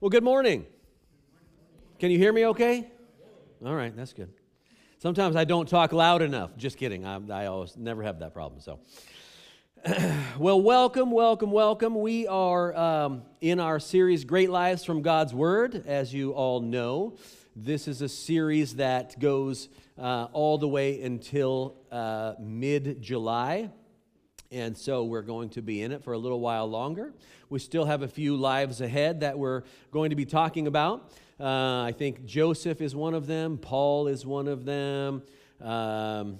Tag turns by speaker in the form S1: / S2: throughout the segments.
S1: Well, good morning. Can you hear me okay? All right, that's good. Sometimes I don't talk loud enough. Just kidding. I, I always never have that problem. So, well, welcome, welcome, welcome. We are um, in our series, Great Lives from God's Word. As you all know, this is a series that goes uh, all the way until uh, mid July. And so we're going to be in it for a little while longer. We still have a few lives ahead that we're going to be talking about. Uh, I think Joseph is one of them, Paul is one of them. Um,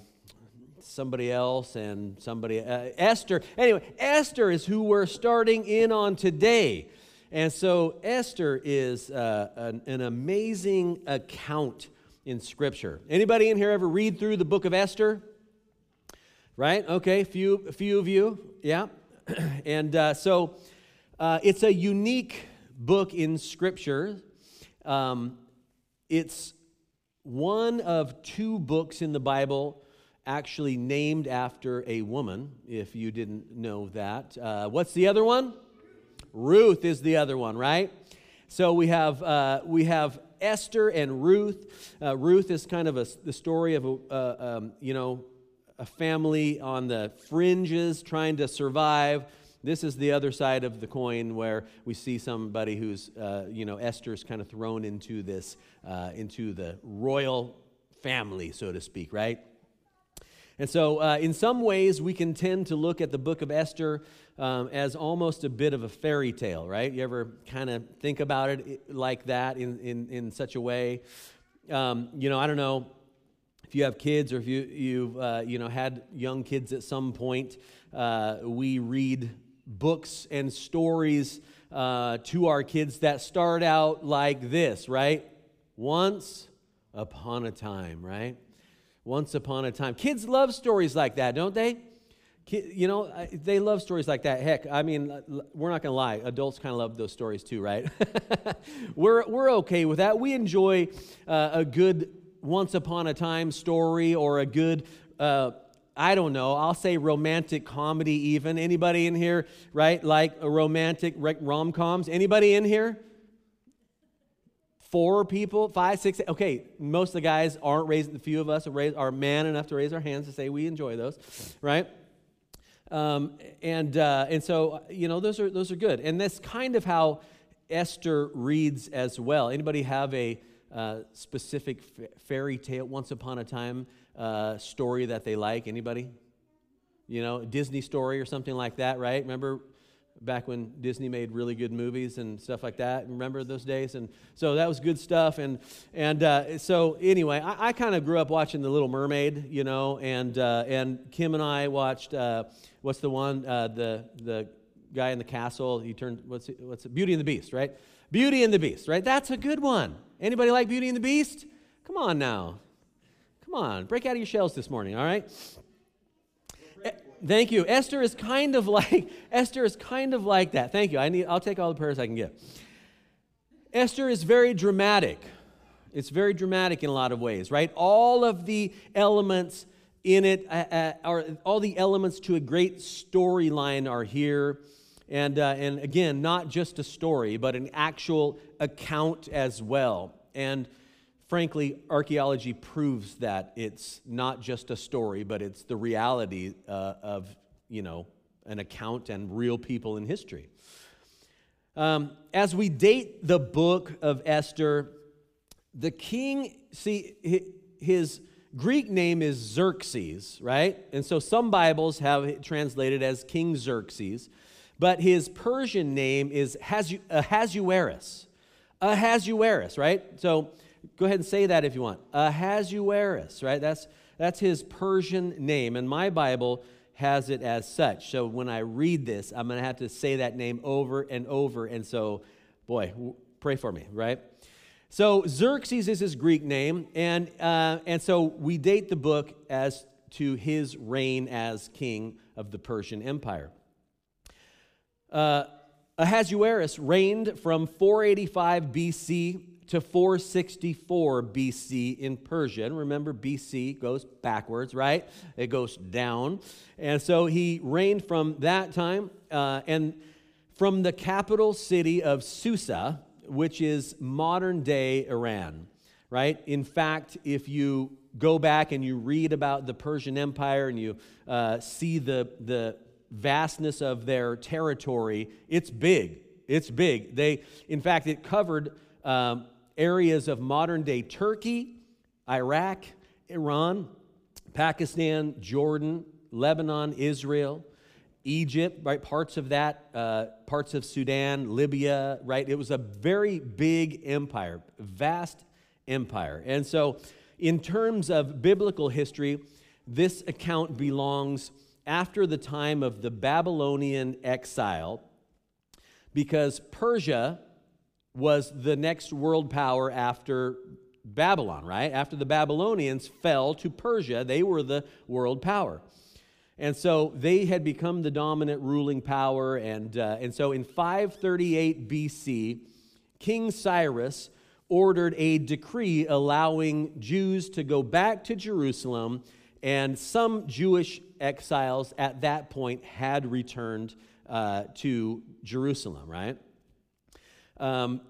S1: somebody else and somebody uh, Esther. Anyway, Esther is who we're starting in on today. And so Esther is uh, an, an, amazing account in Scripture. Anybody in here ever read through the book of Esther? Right? Okay, few, a few of you, yeah. and uh, so uh, it's a unique book in Scripture. Um, it's one of two books in the Bible actually named after a woman, if you didn't know that. Uh, what's the other one? Ruth is the other one, right? So we have, uh, we have Esther and Ruth. Uh, Ruth is kind of a, the story of, a, uh, um, you know, a family on the fringes trying to survive. This is the other side of the coin where we see somebody who's, uh, you know, Esther's kind of thrown into this, uh, into the royal family, so to speak, right? And so, uh, in some ways, we can tend to look at the book of Esther um, as almost a bit of a fairy tale, right? You ever kind of think about it like that in, in, in such a way? Um, you know, I don't know if you have kids or if you, you've uh, you know, had young kids at some point, uh, we read books and stories uh, to our kids that start out like this, right? Once upon a time, right? Once upon a time. Kids love stories like that, don't they? You know, they love stories like that. Heck, I mean, we're not going to lie. Adults kind of love those stories too, right? we're, we're okay with that. We enjoy uh, a good once upon a time story or a good uh, I don't know, I'll say romantic comedy even. Anybody in here, right? Like a romantic rom coms? Anybody in here? Four people, five, six. Okay, most of the guys aren't raising, a few of us are, are man enough to raise our hands to say we enjoy those, right? Um, and, uh, and so, you know, those are, those are good. And that's kind of how Esther reads as well. Anybody have a, uh, specific fairy tale, once upon a time uh, story that they like? Anybody? You know, Disney story or something like that, right? Remember back when Disney made really good movies and stuff like that. Remember those days? And so that was good stuff. And and uh, so anyway, I, I kind of grew up watching The Little Mermaid, you know, and uh, and Kim and I watched uh, what's the one uh, the the guy in the castle. He turned what's it, what's it? Beauty and the Beast, right? Beauty and the Beast, right? That's a good one. Anybody like Beauty and the Beast? Come on now. Come on, break out of your shells this morning, all right? Thank you. Esther is kind of like Esther is kind of like that. Thank you. I need I'll take all the prayers I can get. Esther is very dramatic. It's very dramatic in a lot of ways, right? All of the elements in it uh, uh, are all the elements to a great storyline are here and, uh, and again, not just a story, but an actual account as well. And frankly, archaeology proves that it's not just a story, but it's the reality uh, of, you know, an account and real people in history. Um, as we date the book of Esther, the king, see, his Greek name is Xerxes, right? And so some Bibles have it translated as King Xerxes but his Persian name is Ahasuerus. Ahasuerus, right? So go ahead and say that if you want. Ahasuerus, right? That's, that's his Persian name. And my Bible has it as such. So when I read this, I'm going to have to say that name over and over. And so, boy, pray for me, right? So Xerxes is his Greek name. And, uh, and so we date the book as to his reign as king of the Persian Empire. Uh, Ahasuerus reigned from 485 BC to 464 BC in Persia. And remember, BC goes backwards, right? It goes down. And so he reigned from that time. Uh, and from the capital city of Susa, which is modern day Iran, right? In fact, if you go back and you read about the Persian Empire and you uh, see the, the vastness of their territory, it's big. It's big. They, in fact, it covered um, areas of modern day Turkey, Iraq, Iran, Pakistan, Jordan, Lebanon, Israel, Egypt, right? Parts of that, uh, parts of Sudan, Libya, right? It was a very big empire, vast empire. And so, in terms of biblical history, this account belongs after the time of the Babylonian exile because Persia was the next world power after Babylon, right? After the Babylonians fell to Persia, they were the world power. And so they had become the dominant ruling power. And, uh, and so in 538 BC, King Cyrus ordered a decree allowing Jews to go back to Jerusalem, and some Jewish exiles at that point had returned uh, to Jerusalem, right? Um,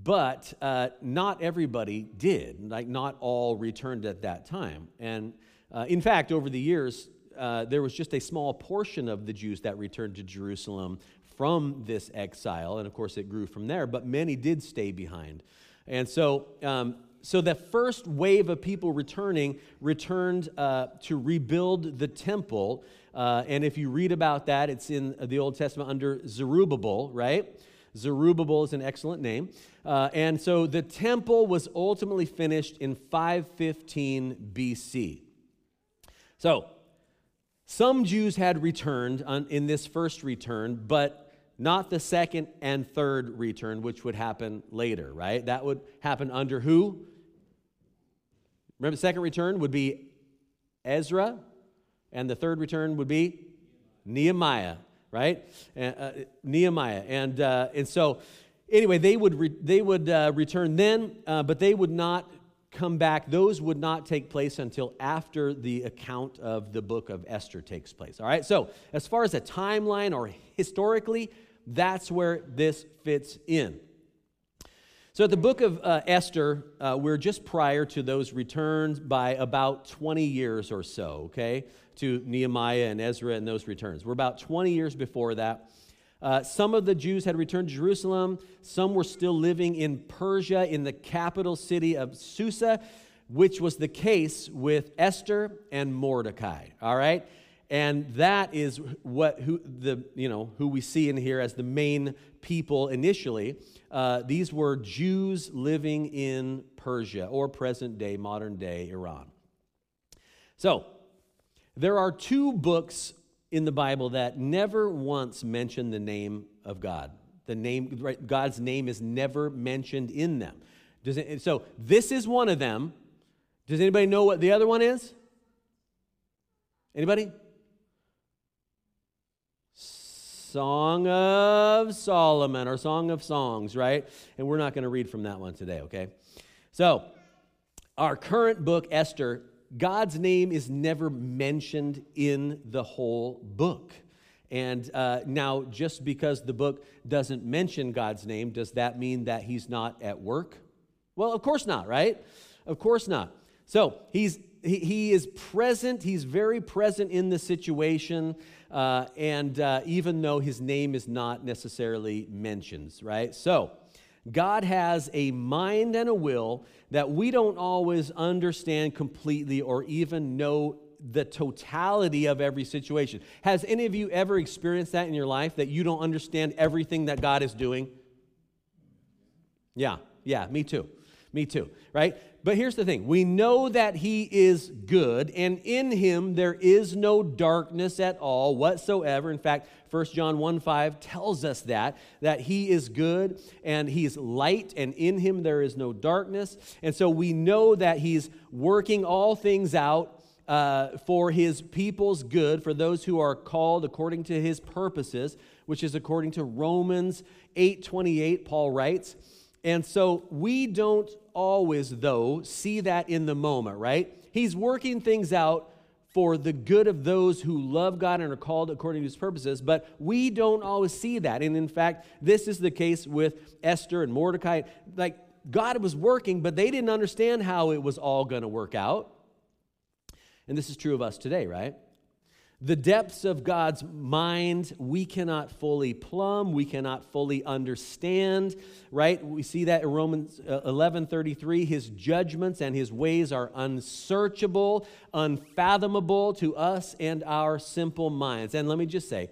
S1: but uh, not everybody did. Like, not all returned at that time. And uh, in fact, over the years, uh, there was just a small portion of the Jews that returned to Jerusalem from this exile. And of course, it grew from there, but many did stay behind. And so, um, so the first wave of people returning returned uh, to rebuild the temple. Uh, and if you read about that, it's in the Old Testament under Zerubbabel, right? Zerubbabel is an excellent name. Uh, and so the temple was ultimately finished in 515 BC. So some Jews had returned on, in this first return, but not the second and third return, which would happen later, right? That would happen under who? Remember, the second return would be Ezra, and the third return would be Nehemiah, right? Uh, Nehemiah. And, uh, and so, anyway, they would, re- they would uh, return then, uh, but they would not come back. Those would not take place until after the account of the book of Esther takes place. All right, so as far as a timeline or historically, that's where this fits in. So, at the book of uh, Esther, uh, we're just prior to those returns by about 20 years or so, okay, to Nehemiah and Ezra and those returns. We're about 20 years before that. Uh, some of the Jews had returned to Jerusalem. Some were still living in Persia, in the capital city of Susa, which was the case with Esther and Mordecai. All right? And that is what who the you know who we see in here as the main people initially. Uh, these were Jews living in Persia or present day, modern day Iran. So there are two books in the Bible that never once mention the name of God. The name, right, God's name is never mentioned in them. Does it, so this is one of them. Does anybody know what the other one is? Anybody? Song of Solomon or Song of Songs, right? And we're not going to read from that one today, okay? So, our current book, Esther, God's name is never mentioned in the whole book. And uh, now, just because the book doesn't mention God's name, does that mean that he's not at work? Well, of course not, right? Of course not. So he's he, he is present. He's very present in the situation, uh, and uh, even though his name is not necessarily mentioned, right? So God has a mind and a will that we don't always understand completely or even know the totality of every situation. Has any of you ever experienced that in your life that you don't understand everything that God is doing? Yeah, yeah, me too. Me too, right? But here's the thing we know that He is good, and in Him there is no darkness at all whatsoever. In fact, 1 John 1 5 tells us that, that He is good and He's light, and in Him there is no darkness. And so we know that He's working all things out. Uh, for his people's good, for those who are called according to his purposes, which is according to Romans 8:28, Paul writes. And so we don't always, though, see that in the moment, right? He's working things out for the good of those who love God and are called according to his purposes, but we don't always see that. And in fact, this is the case with Esther and Mordecai. Like, God was working, but they didn't understand how it was all going to work out. And this is true of us today, right? The depths of God's mind we cannot fully plumb, we cannot fully understand, right? We see that in Romans 11:33, uh, his judgments and his ways are unsearchable, unfathomable to us and our simple minds. And let me just say,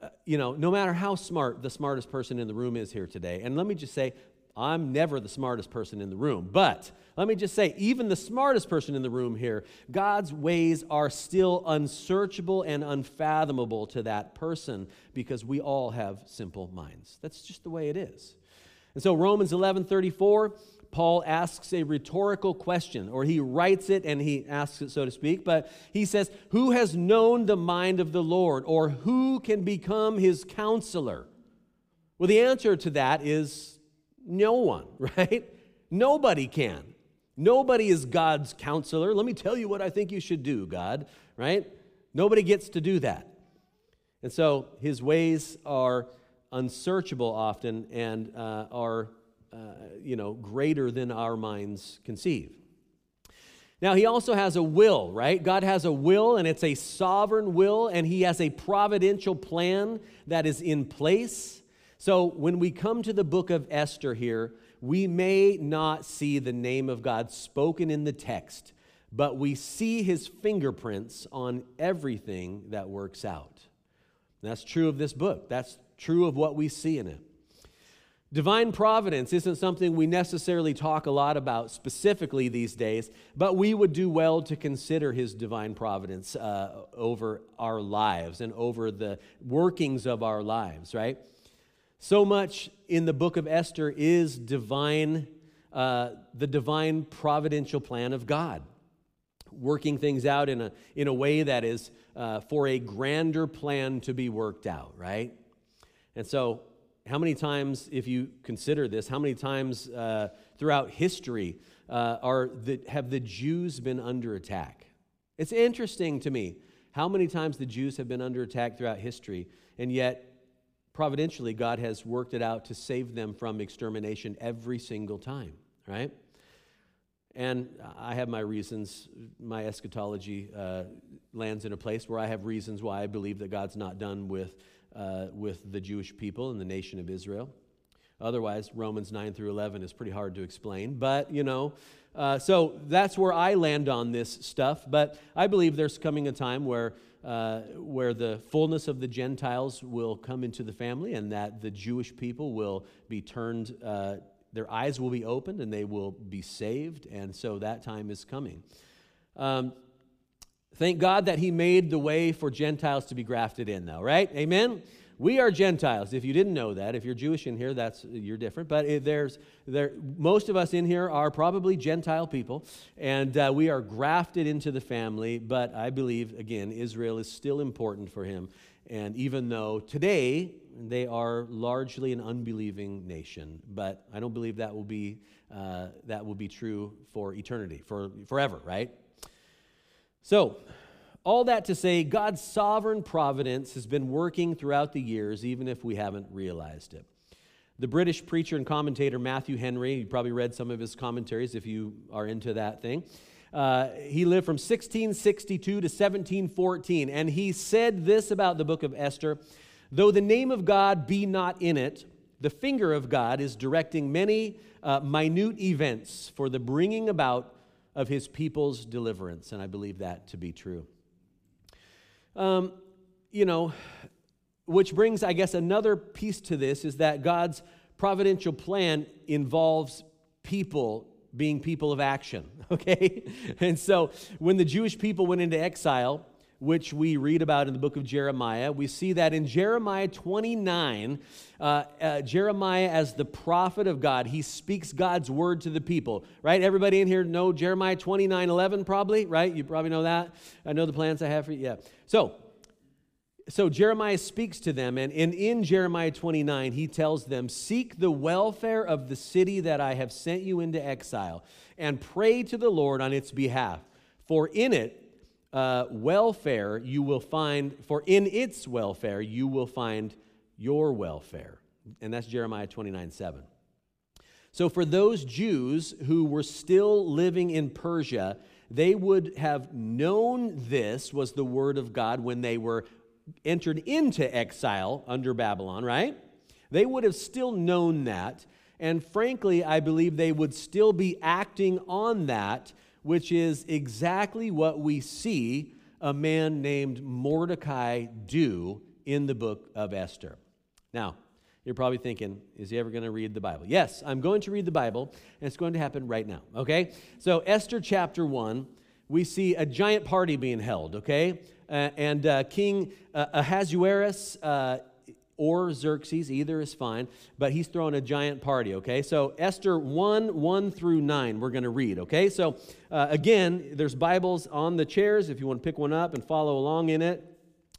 S1: uh, you know, no matter how smart the smartest person in the room is here today, and let me just say, I'm never the smartest person in the room, but let me just say, even the smartest person in the room here, God's ways are still unsearchable and unfathomable to that person because we all have simple minds. That's just the way it is. And so Romans 11:34, Paul asks a rhetorical question, or he writes it and he asks it, so to speak. But he says, Who has known the mind of the Lord, or who can become his counselor? Well, the answer to that is no one, right? Nobody can. Nobody is God's counselor. Let me tell you what I think you should do, God, right? Nobody gets to do that. And so his ways are unsearchable often and uh, are, uh, you know, greater than our minds conceive. Now, he also has a will, right? God has a will, and it's a sovereign will, and he has a providential plan that is in place. So when we come to the book of Esther here, we may not see the name of God spoken in the text, but we see his fingerprints on everything that works out. That's true of this book. That's true of what we see in it. Divine providence isn't something we necessarily talk a lot about specifically these days, but we would do well to consider his divine providence uh, over our lives and over the workings of our lives, right? So much in the book of Esther is divine, uh, the divine providential plan of God, working things out in a, in a way that is uh, for a grander plan to be worked out, right? And so, how many times, if you consider this, how many times uh, throughout history uh, are the, have the Jews been under attack? It's interesting to me how many times the Jews have been under attack throughout history, and yet providentially, God has worked it out to save them from extermination every single time, right? And I have my reasons. My eschatology uh, lands in a place where I have reasons why I believe that God's not done with, uh, with the Jewish people and the nation of Israel. Otherwise, Romans 9 through 11 is pretty hard to explain. But, you know, uh, so that's where I land on this stuff. But I believe there's coming a time where uh, where the fullness of the Gentiles will come into the family and that the Jewish people will be turned, uh, their eyes will be opened and they will be saved. And so that time is coming. Um, thank God that He made the way for Gentiles to be grafted in, though, right? Amen? We are Gentiles. If you didn't know that, if you're Jewish in here, that's you're different. But there's there, most of us in here are probably Gentile people, and uh, we are grafted into the family. But I believe again, Israel is still important for him. And even though today they are largely an unbelieving nation, but I don't believe that will be uh, that will be true for eternity, for forever, right? So all that to say, God's sovereign providence has been working throughout the years, even if we haven't realized it. The British preacher and commentator Matthew Henry, you probably read some of his commentaries if you are into that thing. Uh, he lived from 1662 to 1714, and he said this about the book of Esther Though the name of God be not in it, the finger of God is directing many uh, minute events for the bringing about of his people's deliverance. And I believe that to be true. Um, you know, which brings, I guess, another piece to this is that God's providential plan involves people being people of action, okay? And so when the Jewish people went into exile, which we read about in the book of Jeremiah. We see that in Jeremiah 29, uh, uh, Jeremiah, as the prophet of God, he speaks God's word to the people, right? Everybody in here know Jeremiah 29 11, probably, right? You probably know that. I know the plans I have for you. Yeah. So, so Jeremiah speaks to them, and in, in Jeremiah 29, he tells them, Seek the welfare of the city that I have sent you into exile, and pray to the Lord on its behalf. For in it uh, welfare you will find, for in its welfare you will find your welfare. And that's Jeremiah 29 7. So, for those Jews who were still living in Persia, they would have known this was the word of God when they were entered into exile under Babylon, right? They would have still known that. And frankly, I believe they would still be acting on that, which is exactly what we see a man named Mordecai do in the book of Esther. Now, you're probably thinking, is he ever going to read the Bible? Yes, I'm going to read the Bible, and it's going to happen right now, okay? So, Esther chapter 1, we see a giant party being held, okay? Uh, and uh, King uh, Ahasuerus uh, or Xerxes, either is fine, but he's throwing a giant party, okay? So, Esther 1 1 through 9, we're going to read, okay? So, uh, again, there's Bibles on the chairs if you want to pick one up and follow along in it,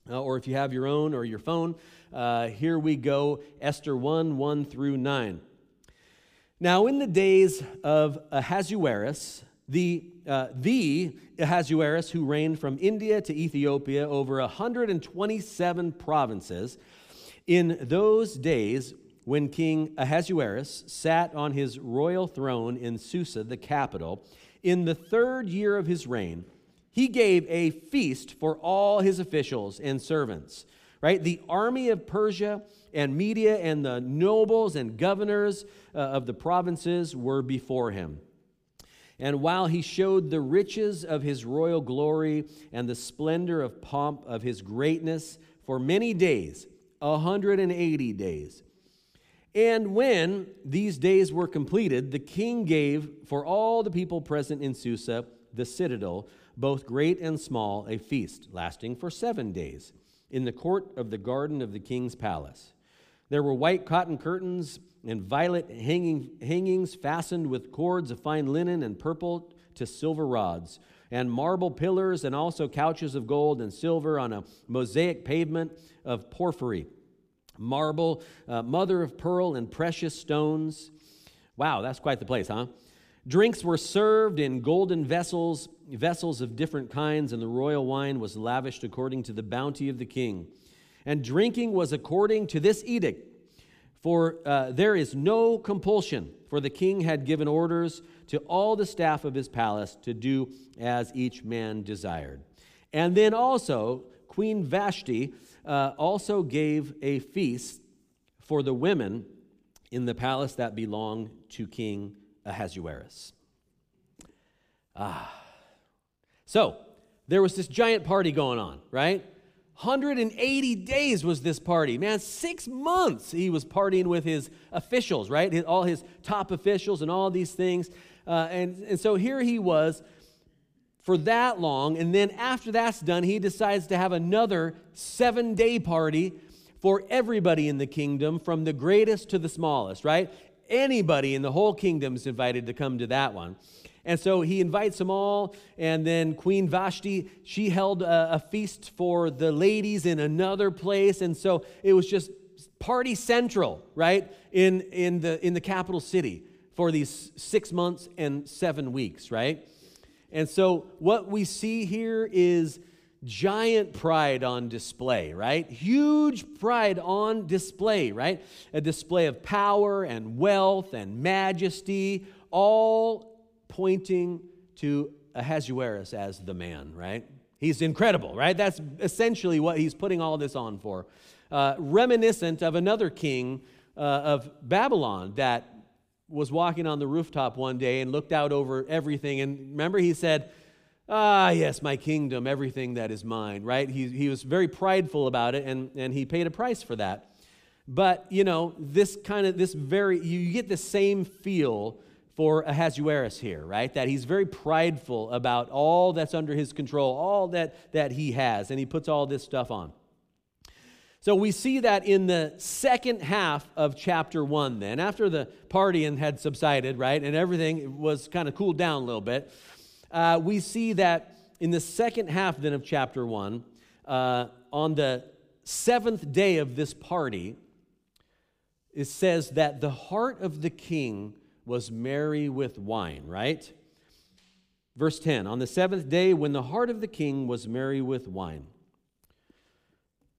S1: uh, or if you have your own or your phone. Uh, here we go Esther 1 1 through 9. Now, in the days of Ahasuerus, the, uh, the Ahasuerus who reigned from India to Ethiopia over 127 provinces, in those days when King Ahasuerus sat on his royal throne in Susa, the capital, in the third year of his reign, he gave a feast for all his officials and servants right? The army of Persia and Media and the nobles and governors uh, of the provinces were before him. And while he showed the riches of his royal glory and the splendor of pomp of his greatness for many days, 180 days. And when these days were completed, the king gave for all the people present in Susa, the citadel, both great and small, a feast lasting for seven days in the court of the garden of the king's palace. There were white cotton curtains and violet hanging, hangings fastened with cords of fine linen and purple to silver rods, and marble pillars, and also couches of gold and silver on a mosaic pavement of porphyry, marble, uh, mother of pearl, and precious stones. Wow, that's quite the place, huh? Drinks were served in golden vessels, vessels of different kinds, and the royal wine was lavished according to the bounty of the king. And drinking was according to this edict, for uh, there is no compulsion, for the king had given orders to all the staff of his palace to do as each man desired. And then also, Queen Vashti uh, also gave a feast for the women in the palace that belonged to King Ahasuerus. Ah. So, there was this giant party going on, right? 180 days was this party. Man, six months he was partying with his officials, right? All his top officials and all these things. Uh, and, and so here he was for that long. And then after that's done, he decides to have another seven day party for everybody in the kingdom, from the greatest to the smallest, right? anybody in the whole kingdom is invited to come to that one. And so he invites them all. And then Queen Vashti, she held a, a, feast for the ladies in another place. And so it was just party central, right, in, in, the, in the capital city for these six months and seven weeks, right? And so what we see here is giant pride on display, right? Huge pride on display, right? A display of power and wealth and majesty, all pointing to Ahasuerus as the man, right? He's incredible, right? That's essentially what he's putting all this on for. Uh, reminiscent of another king uh, of Babylon that was walking on the rooftop one day and looked out over everything. And remember, he said, Ah, yes, my kingdom, everything that is mine, right? He, he was very prideful about it, and, and he paid a price for that. But, you know, this kind of, this very, you get the same feel for Ahasuerus here, right? That he's very prideful about all that's under his control, all that, that he has, and he puts all this stuff on. So we see that in the second half of chapter one, then, after the partying had subsided, right, and everything was kind of cooled down a little bit uh, we see that in the second half then of chapter 1, uh, on the seventh day of this party, it says that the heart of the king was merry with wine, right? Verse 10 On the seventh day, when the heart of the king was merry with wine.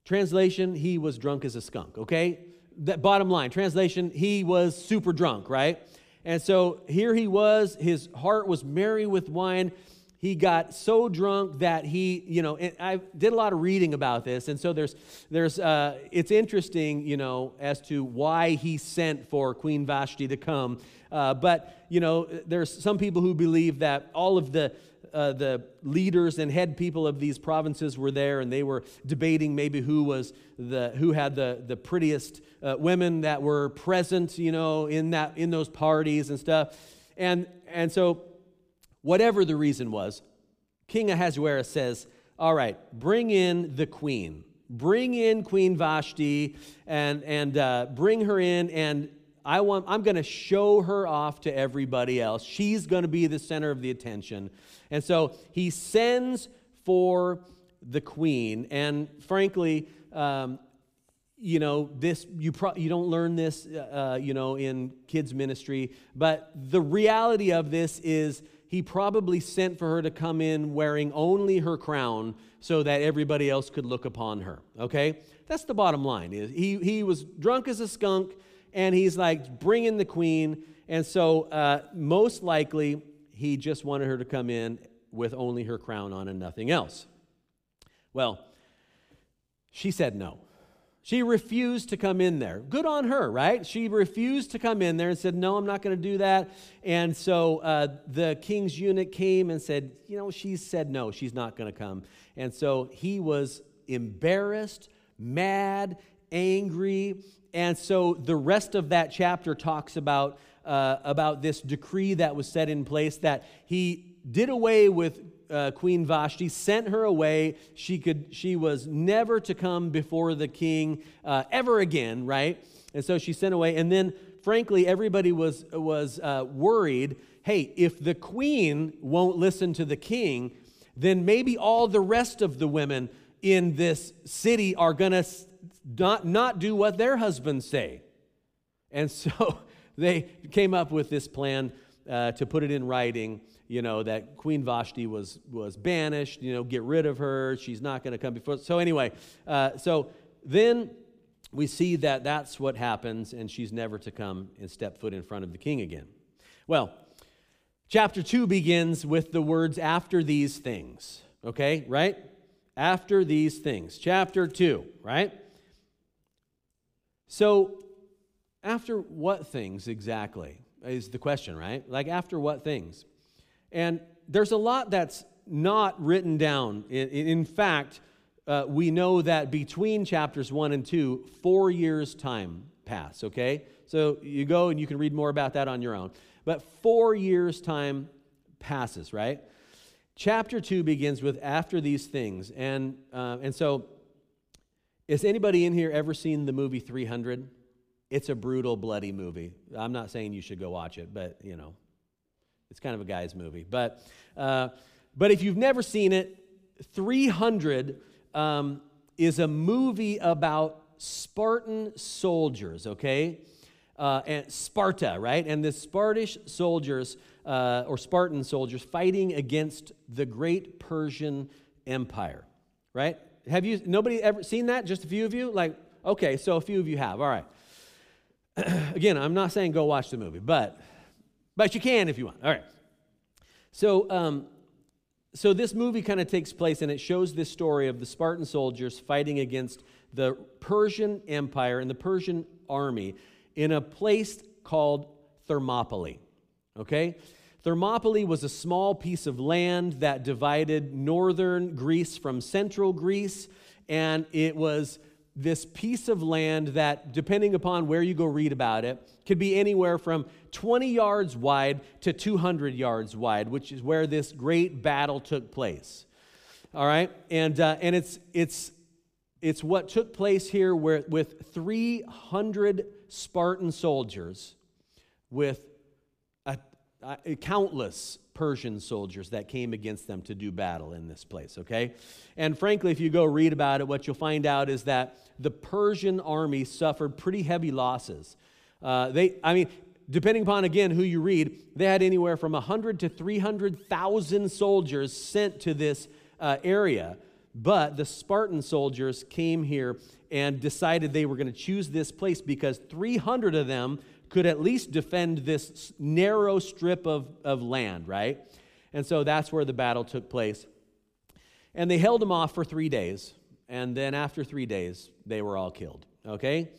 S1: Translation, he was drunk as a skunk, okay? That bottom line, translation, he was super drunk, right? And so here he was, his heart was merry with wine he got so drunk that he, you know, I did a lot of reading about this, and so there's, there's, uh, it's interesting, you know, as to why he sent for Queen Vashti to come. Uh, but you know, there's some people who believe that all of the uh, the leaders and head people of these provinces were there, and they were debating maybe who was the who had the the prettiest uh, women that were present, you know, in that in those parties and stuff. And and so whatever the reason was, King Ahasuerus says, All right, bring in the queen. Bring in Queen Vashti and, and uh, bring her in, and I want, I'm going to show her off to everybody else. She's going to be the center of the attention. And so he sends for the queen, and frankly, um, you know this you pro- you don't learn this uh, uh you know in kids ministry but the reality of this is he probably sent for her to come in wearing only her crown so that everybody else could look upon her. Okay? That's the bottom line. He, he was drunk as a skunk, and he's like, bring in the queen. And so, uh, most likely, he just wanted her to come in with only her crown on and nothing else. Well, she said no. She refused to come in there. Good on her, right? She refused to come in there and said, No, I'm not going to do that. And so uh, the king's eunuch came and said, You know, she said no, she's not going to come. And so he was embarrassed, mad, angry. And so the rest of that chapter talks about, uh, about this decree that was set in place that he did away with uh, Queen Vashti, sent her away. She, could, she was never to come before the king uh, ever again, right? And so she sent away. And then, frankly, everybody was, was uh, worried hey, if the queen won't listen to the king, then maybe all the rest of the women in this city are going to not, not do what their husbands say. And so they came up with this plan uh, to put it in writing you know, that Queen Vashti was, was banished, you know, get rid of her. She's not going to come before. So, anyway, uh, so then we see that that's what happens, and she's never to come and step foot in front of the king again. Well, chapter 2 begins with the words, after these things. Okay, right? After these things. Chapter 2, right? So, after what things exactly is the question, right? Like, after what things? And there's a lot that's not written down. In, in fact, uh, we know that between chapters 1 and 2, four years' time pass, okay? So you go and you can read more about that on your own. But four years' time passes, right? Chapter 2 begins with after these things. And, uh, and so, has anybody in here ever seen the movie 300? It's a brutal, bloody movie. I'm not saying you should go watch it, but, you know, it's kind of a guy's movie. But, uh, but if you've never seen it, 300 um, is a movie about Spartan soldiers, okay? Uh, and Sparta, right? And the Spartish soldiers, uh, or Spartan soldiers, fighting against the great Persian Empire, right? Have you, nobody ever seen that? Just a few of you? Like, okay, so a few of you have. All right. Again, I'm not saying go watch the movie, but but you can if you want. All right. So, um, so this movie kind of takes place and it shows this story of the Spartan soldiers fighting against the Persian Empire and the Persian army in a place called Thermopylae. Okay? Thermopylae was a small piece of land that divided northern Greece from central Greece, and it was this piece of land that, depending upon where you go read about it, could be anywhere from 20 yards wide to 200 yards wide, which is where this great battle took place. All right, and uh, and it's it's it's what took place here where, with 300 Spartan soldiers, with a, countless Persian soldiers that came against them to do battle in this place, okay? And frankly, if you go read about it, what you'll find out is that the Persian army suffered pretty heavy losses. Uh, they, I mean, depending upon again who you read, they had anywhere from 100 to 300,000 soldiers sent to this uh, area. But the Spartan soldiers came here and decided they were going to choose this place because 300 of them could at least defend this narrow strip of, of land, right? And so that's where the battle took place. And they held them off for three days. And then after three days, they were all killed, okay?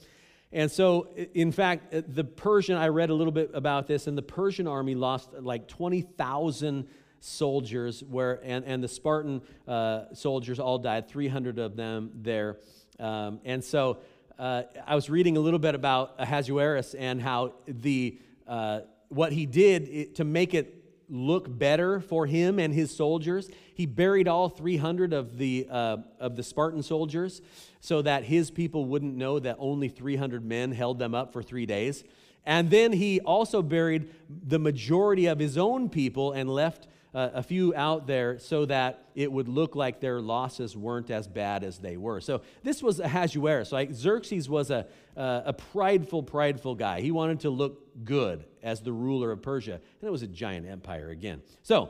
S1: And so, in fact, uh, the Persian, I read a little bit about this, and the Persian army lost like 20,000 soldiers, where, and, and the Spartan uh, soldiers all died, 300 of them there. Um, and so, uh, I was reading a little bit about Ahasuerus and how the, uh, what he did to make it look better for him and his soldiers. He buried all 300 of the, uh, of the Spartan soldiers so that his people wouldn't know that only 300 men held them up for three days. And then he also buried the majority of his own people and left uh, a few out there so that it would look like their losses weren't as bad as they were. So this was Ahasuerus. Like Xerxes was a, uh, a prideful, prideful guy. He wanted to look good as the ruler of Persia. And it was a giant empire again. So,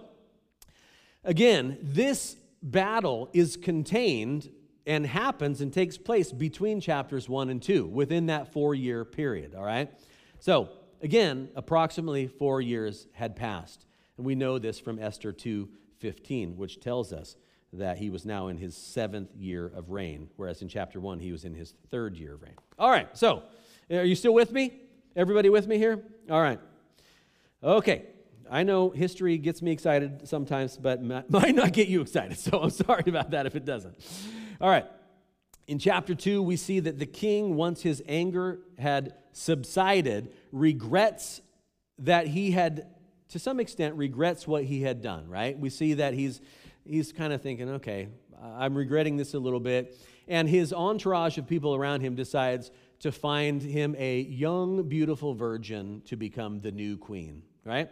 S1: again, this battle is contained and happens and takes place between chapters 1 and 2 within that four year period, all right? So, again, approximately four years had passed. And we know this from Esther 2:15, which tells us that he was now in his seventh year of reign, whereas in chapter 1, he was in his third year of reign. All right, so are you still with me? Everybody with me here? All right. Okay, I know history gets me excited sometimes, but might not get you excited, so I'm sorry about that if it doesn't. All right. In chapter 2, we see that the king, once his anger had subsided, regrets that he had, to some extent, regrets what he had done, right? We see that he's, he's kind of thinking, okay, I'm regretting this a little bit. And his entourage of people around him decides to find him a young, beautiful virgin to become the new queen, right?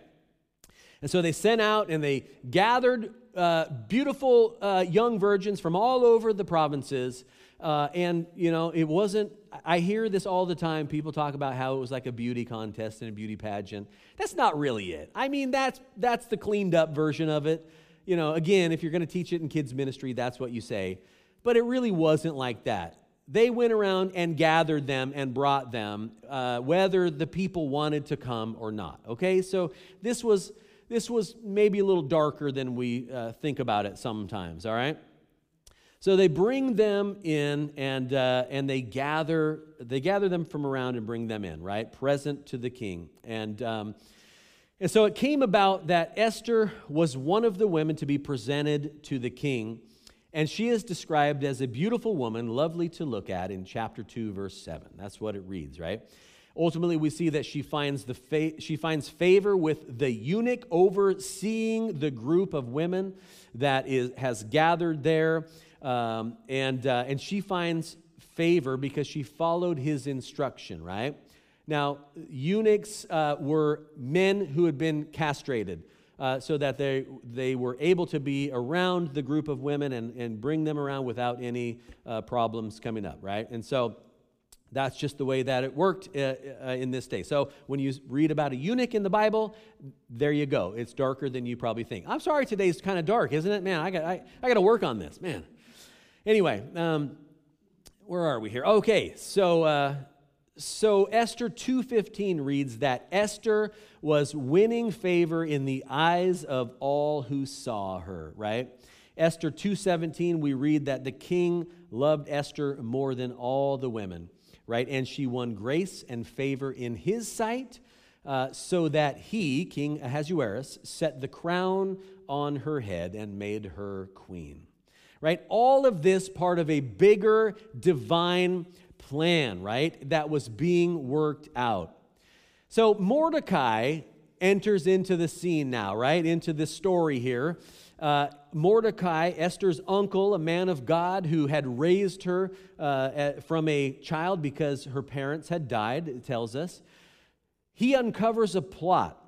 S1: And so they sent out and they gathered uh, beautiful uh, young virgins from all over the provinces. Uh, and, you know, it wasn't, I hear this all the time. People talk about how it was like a beauty contest and a beauty pageant. That's not really it. I mean, that's, that's the cleaned up version of it. You know, again, if you're going to teach it in kids' ministry, that's what you say. But it really wasn't like that. They went around and gathered them and brought them, uh, whether the people wanted to come or not. Okay, so this was this was maybe a little darker than we uh, think about it sometimes, all right? So they bring them in and, uh, and they, gather, they gather them from around and bring them in, right? Present to the king. And, um, and so it came about that Esther was one of the women to be presented to the king. And she is described as a beautiful woman, lovely to look at in chapter 2, verse 7. That's what it reads, right? Ultimately, we see that she finds, the fa- she finds favor with the eunuch overseeing the group of women that is, has gathered there. Um, and, uh, and she finds favor because she followed his instruction, right? Now, eunuchs uh, were men who had been castrated. Uh, so that they, they were able to be around the group of women and, and bring them around without any uh, problems coming up, right? And so that's just the way that it worked uh, uh, in this day. So when you read about a eunuch in the Bible, there you go. It's darker than you probably think. I'm sorry today's kind of dark, isn't it? Man, I got, I, I got to work on this, man. Anyway, um, where are we here? Okay, so uh, so Esther 2:15 reads that Esther was winning favor in the eyes of all who saw her, right? Esther 2:17 we read that the king loved Esther more than all the women right? And she won grace and favor in his sight, uh, so that he, King Ahasuerus, set the crown on her head and made her queen. Right? All of this part of a bigger divine plan, right? That was being worked out. So Mordecai enters into the scene now, right? Into the story here. Uh, Mordecai, Esther's uncle, a man of God who had raised her uh, from a child because her parents had died, it tells us, he uncovers a plot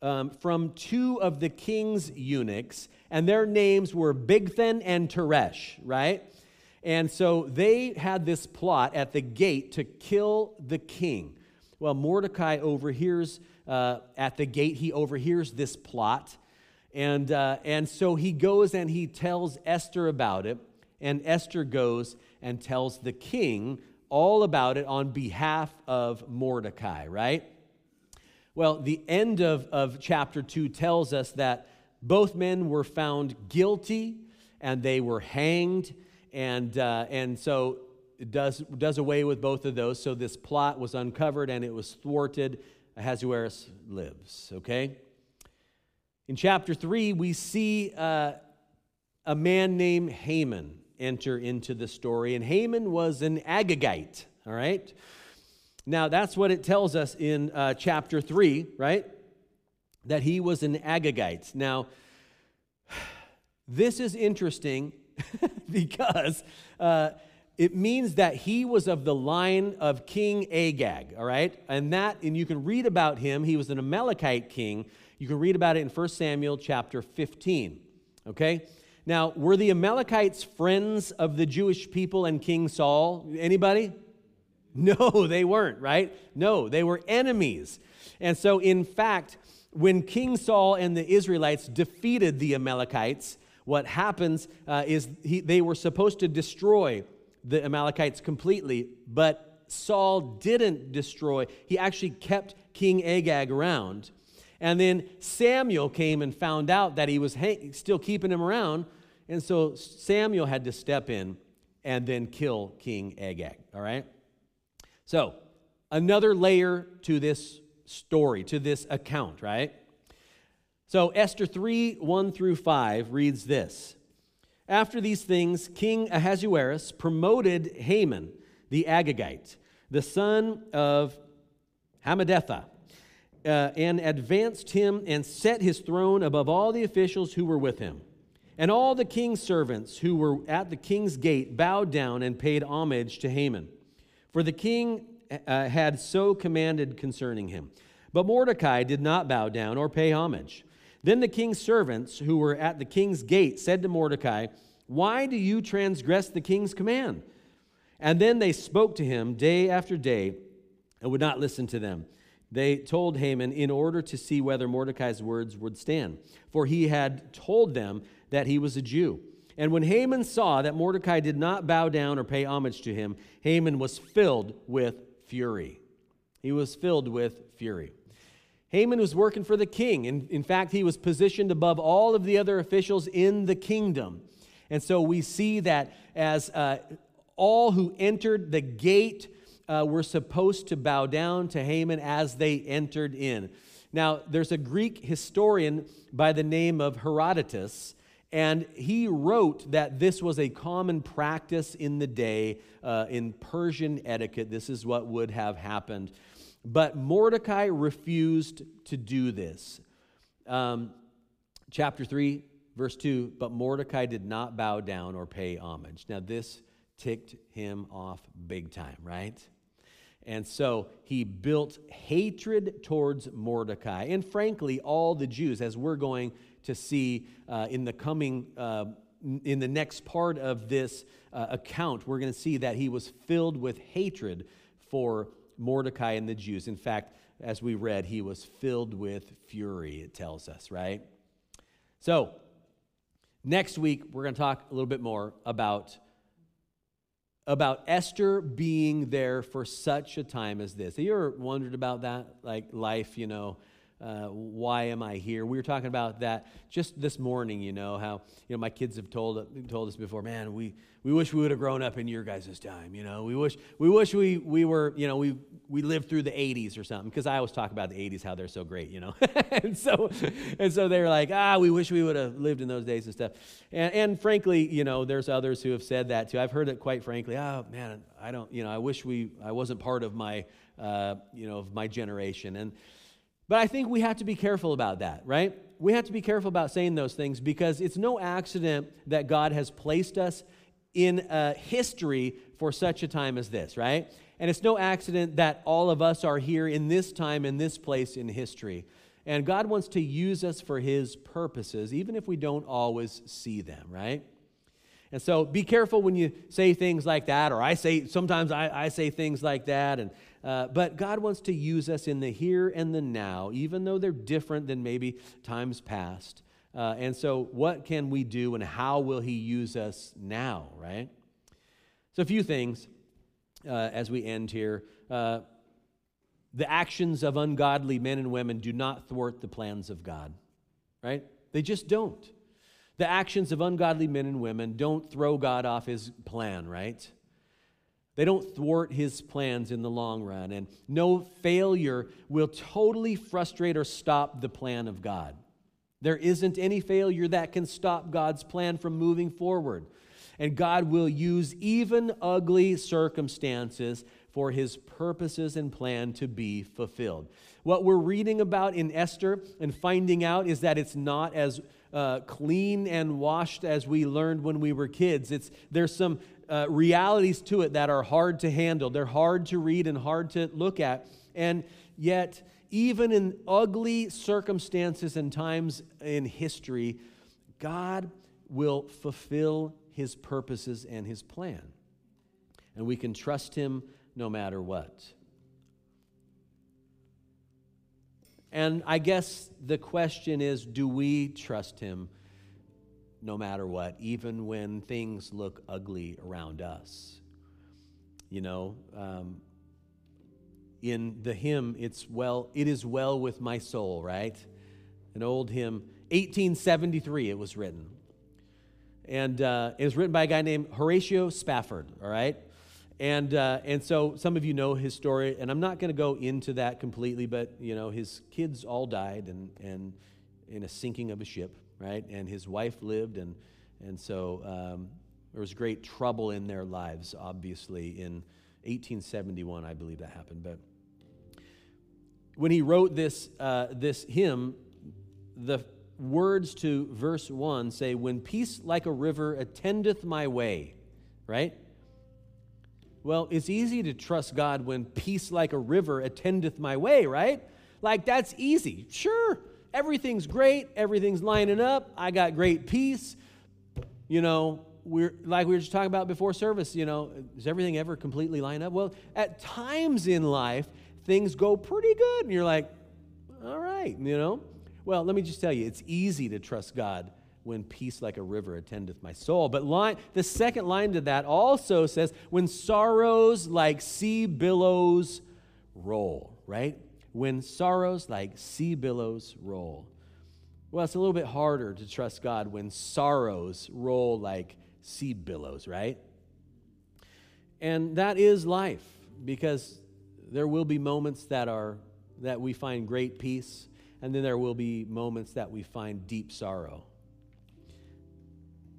S1: um, from two of the king's eunuchs, and their names were Bigthan and Teresh, right? And so they had this plot at the gate to kill the king. Well, Mordecai overhears uh, at the gate. He overhears this plot. And, uh, and so he goes and he tells Esther about it. And Esther goes and tells the king all about it on behalf of Mordecai, right? Well, the end of, of chapter 2 tells us that both men were found guilty and they were hanged. And, uh, and so it does, does away with both of those. So this plot was uncovered and it was thwarted. Ahasuerus lives, okay? In chapter 3, we see uh, a man named Haman enter into the story. And Haman was an Agagite, all right? Now, that's what it tells us in uh, chapter 3, right? That he was an Agagite. Now, this is interesting because uh, it means that he was of the line of King Agag, all right? And that, and you can read about him, he was an Amalekite king. You can read about it in 1 Samuel chapter 15, okay? Now, were the Amalekites friends of the Jewish people and King Saul? Anybody? No, they weren't, right? No, they were enemies. And so, in fact, when King Saul and the Israelites defeated the Amalekites, what happens uh, is he, they were supposed to destroy the Amalekites completely, but Saul didn't destroy. He actually kept King Agag around. And then Samuel came and found out that he was hang- still keeping him around. And so Samuel had to step in and then kill King Agag. All right? So, another layer to this story, to this account, right? So, Esther 3 1 through 5 reads this after these things, King Ahasuerus promoted Haman the Agagite, the son of Hammedatha, uh, and advanced him and set his throne above all the officials who were with him. And all the king's servants who were at the king's gate bowed down and paid homage to Haman, for the king uh, had so commanded concerning him. But Mordecai did not bow down or pay homage. Then the king's servants, who were at the king's gate, said to Mordecai, Why do you transgress the king's command? And then they spoke to him day after day and would not listen to them. They told Haman in order to see whether Mordecai's words would stand, for he had told them that he was a Jew. And when Haman saw that Mordecai did not bow down or pay homage to him, Haman was filled with fury. He was filled with fury. Haman was working for the king. In, in fact, he was positioned above all of the other officials in the kingdom. And so we see that as uh, all who entered the gate uh, were supposed to bow down to Haman as they entered in. Now, there's a Greek historian by the name of Herodotus, and he wrote that this was a common practice in the day uh, in Persian etiquette. This is what would have happened. But Mordecai refused to do this. Um, chapter 3, verse 2 But Mordecai did not bow down or pay homage. Now, this ticked him off big time, right? And so he built hatred towards Mordecai and, frankly, all the Jews, as we're going to see uh, in the coming, uh, in the next part of this uh, account, we're going to see that he was filled with hatred for Mordecai and the Jews. In fact, as we read, he was filled with fury, it tells us, right? So, next week, we're going to talk a little bit more about, about Esther being there for such a time as this. Have you ever wondered about that? Like life, you know, uh, why am I here? We were talking about that just this morning, you know, how, you know, my kids have told, told us before, man, we, we wish we would have grown up in your guys' time, you know. We wish, we wish we, we were, you know, we, we lived through the 80s or something, because I always talk about the 80s, how they're so great, you know. and, so, and so they're like, ah, we wish we would have lived in those days and stuff. And, and frankly, you know, there's others who have said that too. I've heard it quite frankly, oh, man, I don't, you know, I wish we, I wasn't part of my, uh, you know, of my generation. And, but I think we have to be careful about that, right? We have to be careful about saying those things because it's no accident that God has placed us in history for such a time as this, right? And it's no accident that all of us are here in this time, in this place in history. And God wants to use us for His purposes, even if we don't always see them, right? And so be careful when you say things like that, or I say, sometimes I, I say things like that, and Uh, but God wants to use us in the here and the now, even though they're different than maybe times past. Uh, and so, what can we do and how will He use us now, right? So, a few things uh, as we end here. Uh, the actions of ungodly men and women do not thwart the plans of God, right? They just don't. The actions of ungodly men and women don't throw God off his plan, right? They don't thwart his plans in the long run. And no failure will totally frustrate or stop the plan of God. There isn't any failure that can stop God's plan from moving forward. And God will use even ugly circumstances for his purposes and plan to be fulfilled. What we're reading about in Esther and finding out is that it's not as uh, clean and washed as we learned when we were kids. It's, there's some uh, realities to it that are hard to handle. They're hard to read and hard to look at. And yet, even in ugly circumstances and times in history, God will fulfill his purposes and his plan. And we can trust him no matter what. And I guess the question is do we trust him no matter what, even when things look ugly around us. You know, um, in the hymn, it's well, it is well with my soul, right? An old hymn, 1873, it was written. And uh, it was written by a guy named Horatio Spafford, all right? And, uh, and so some of you know his story, and I'm not going to go into that completely, but, you know, his kids all died and, and in a sinking of a ship right? And his wife lived, and, and so um, there was great trouble in their lives, obviously, in 1871, I believe that happened. But when he wrote this, uh, this hymn, the words to verse 1 say, When peace like a river attendeth my way, right? Well, it's easy to trust God when peace like a river attendeth my way, right? Like, that's easy. Sure, everything's great, everything's lining up, I got great peace. You know, we're like we were just talking about before service, you know, does everything ever completely line up? Well, at times in life, things go pretty good, and you're like, all right, you know. Well, let me just tell you, it's easy to trust God when peace like a river attendeth my soul. But line, the second line to that also says, when sorrows like sea billows roll, right? when sorrows like sea billows roll. Well, it's a little bit harder to trust God when sorrows roll like sea billows, right? And that is life because there will be moments that are that we find great peace and then there will be moments that we find deep sorrow.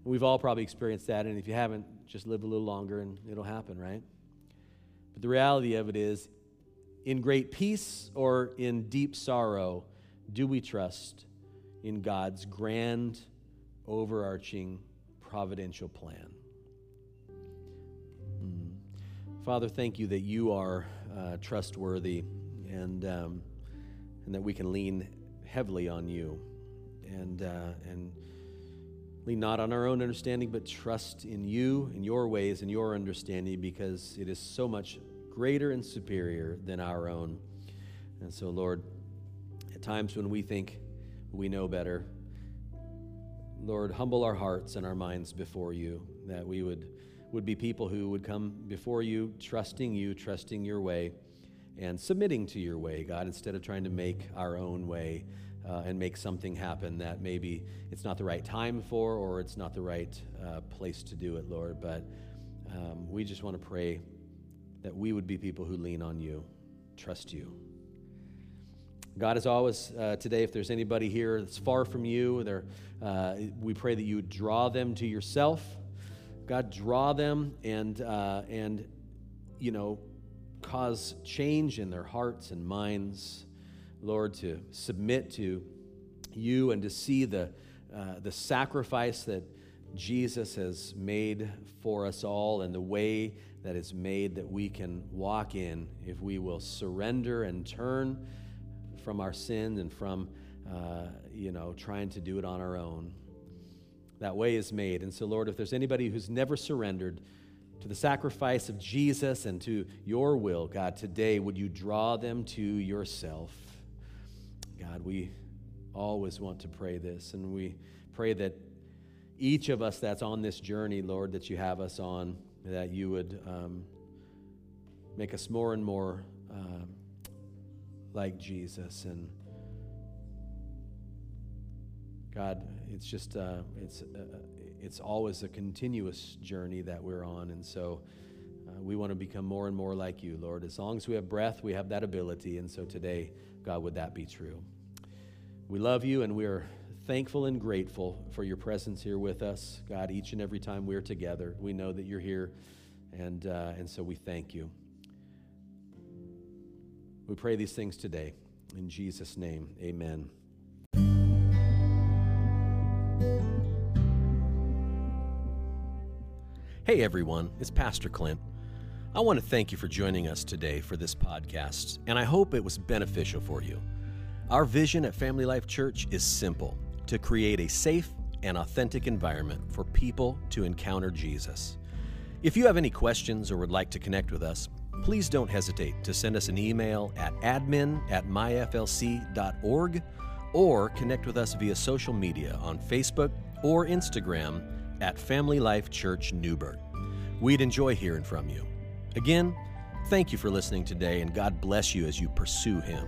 S1: We've all probably experienced that and if you haven't just live a little longer and it'll happen, right? But the reality of it is in great peace or in deep sorrow, do we trust in God's grand, overarching, providential plan? Mm. Father, thank you that you are uh, trustworthy and, um, and that we can lean heavily on you and, uh, and lean not on our own understanding, but trust in you, in your ways, and your understanding because it is so much greater and superior than our own. And so, Lord, at times when we think we know better, Lord, humble our hearts and our minds before you, that we would, would be people who would come before you, trusting you, trusting your way, and submitting to your way, God, instead of trying to make our own way uh, and make something happen that maybe it's not the right time for or it's not the right uh, place to do it, Lord. But um, we just want to pray that we would be people who lean on you, trust you. God, as always, uh, today, if there's anybody here that's far from you, uh, we pray that you would draw them to yourself. God, draw them and, uh, and, you know, cause change in their hearts and minds, Lord, to submit to you and to see the, uh, the sacrifice that Jesus has made for us all and the way that is made that we can walk in if we will surrender and turn from our sin and from, uh, you know, trying to do it on our own. That way is made. And so, Lord, if there's anybody who's never surrendered, to the sacrifice of Jesus and to your will, God, today would you draw them to yourself? God, we always want to pray this, and we pray that each of us that's on this journey, Lord, that you have us on, that you would um, make us more and more uh, like Jesus. And God, it's just uh, it's uh, it's always a continuous journey that we're on, and so. Uh, we want to become more and more like you, Lord. As long as we have breath, we have that ability. And so today, God, would that be true? We love you and we are thankful and grateful for your presence here with us, God, each and every time we're together. We know that you're here, and, uh, and so we thank you. We pray these things today. In Jesus' name, amen. Hey everyone, it's Pastor Clint. I want to thank you for joining us today for this podcast, and I hope it was beneficial for you. Our vision at Family Life Church is simple to create a safe and authentic environment for people to encounter Jesus. If you have any questions or would like to connect with us, please don't hesitate to send us an email at admin at myflc.org or connect with us via social media on Facebook or Instagram at Family Life Church Newberg. We'd enjoy hearing from you. Again, thank you for listening today, and God bless you as you pursue Him.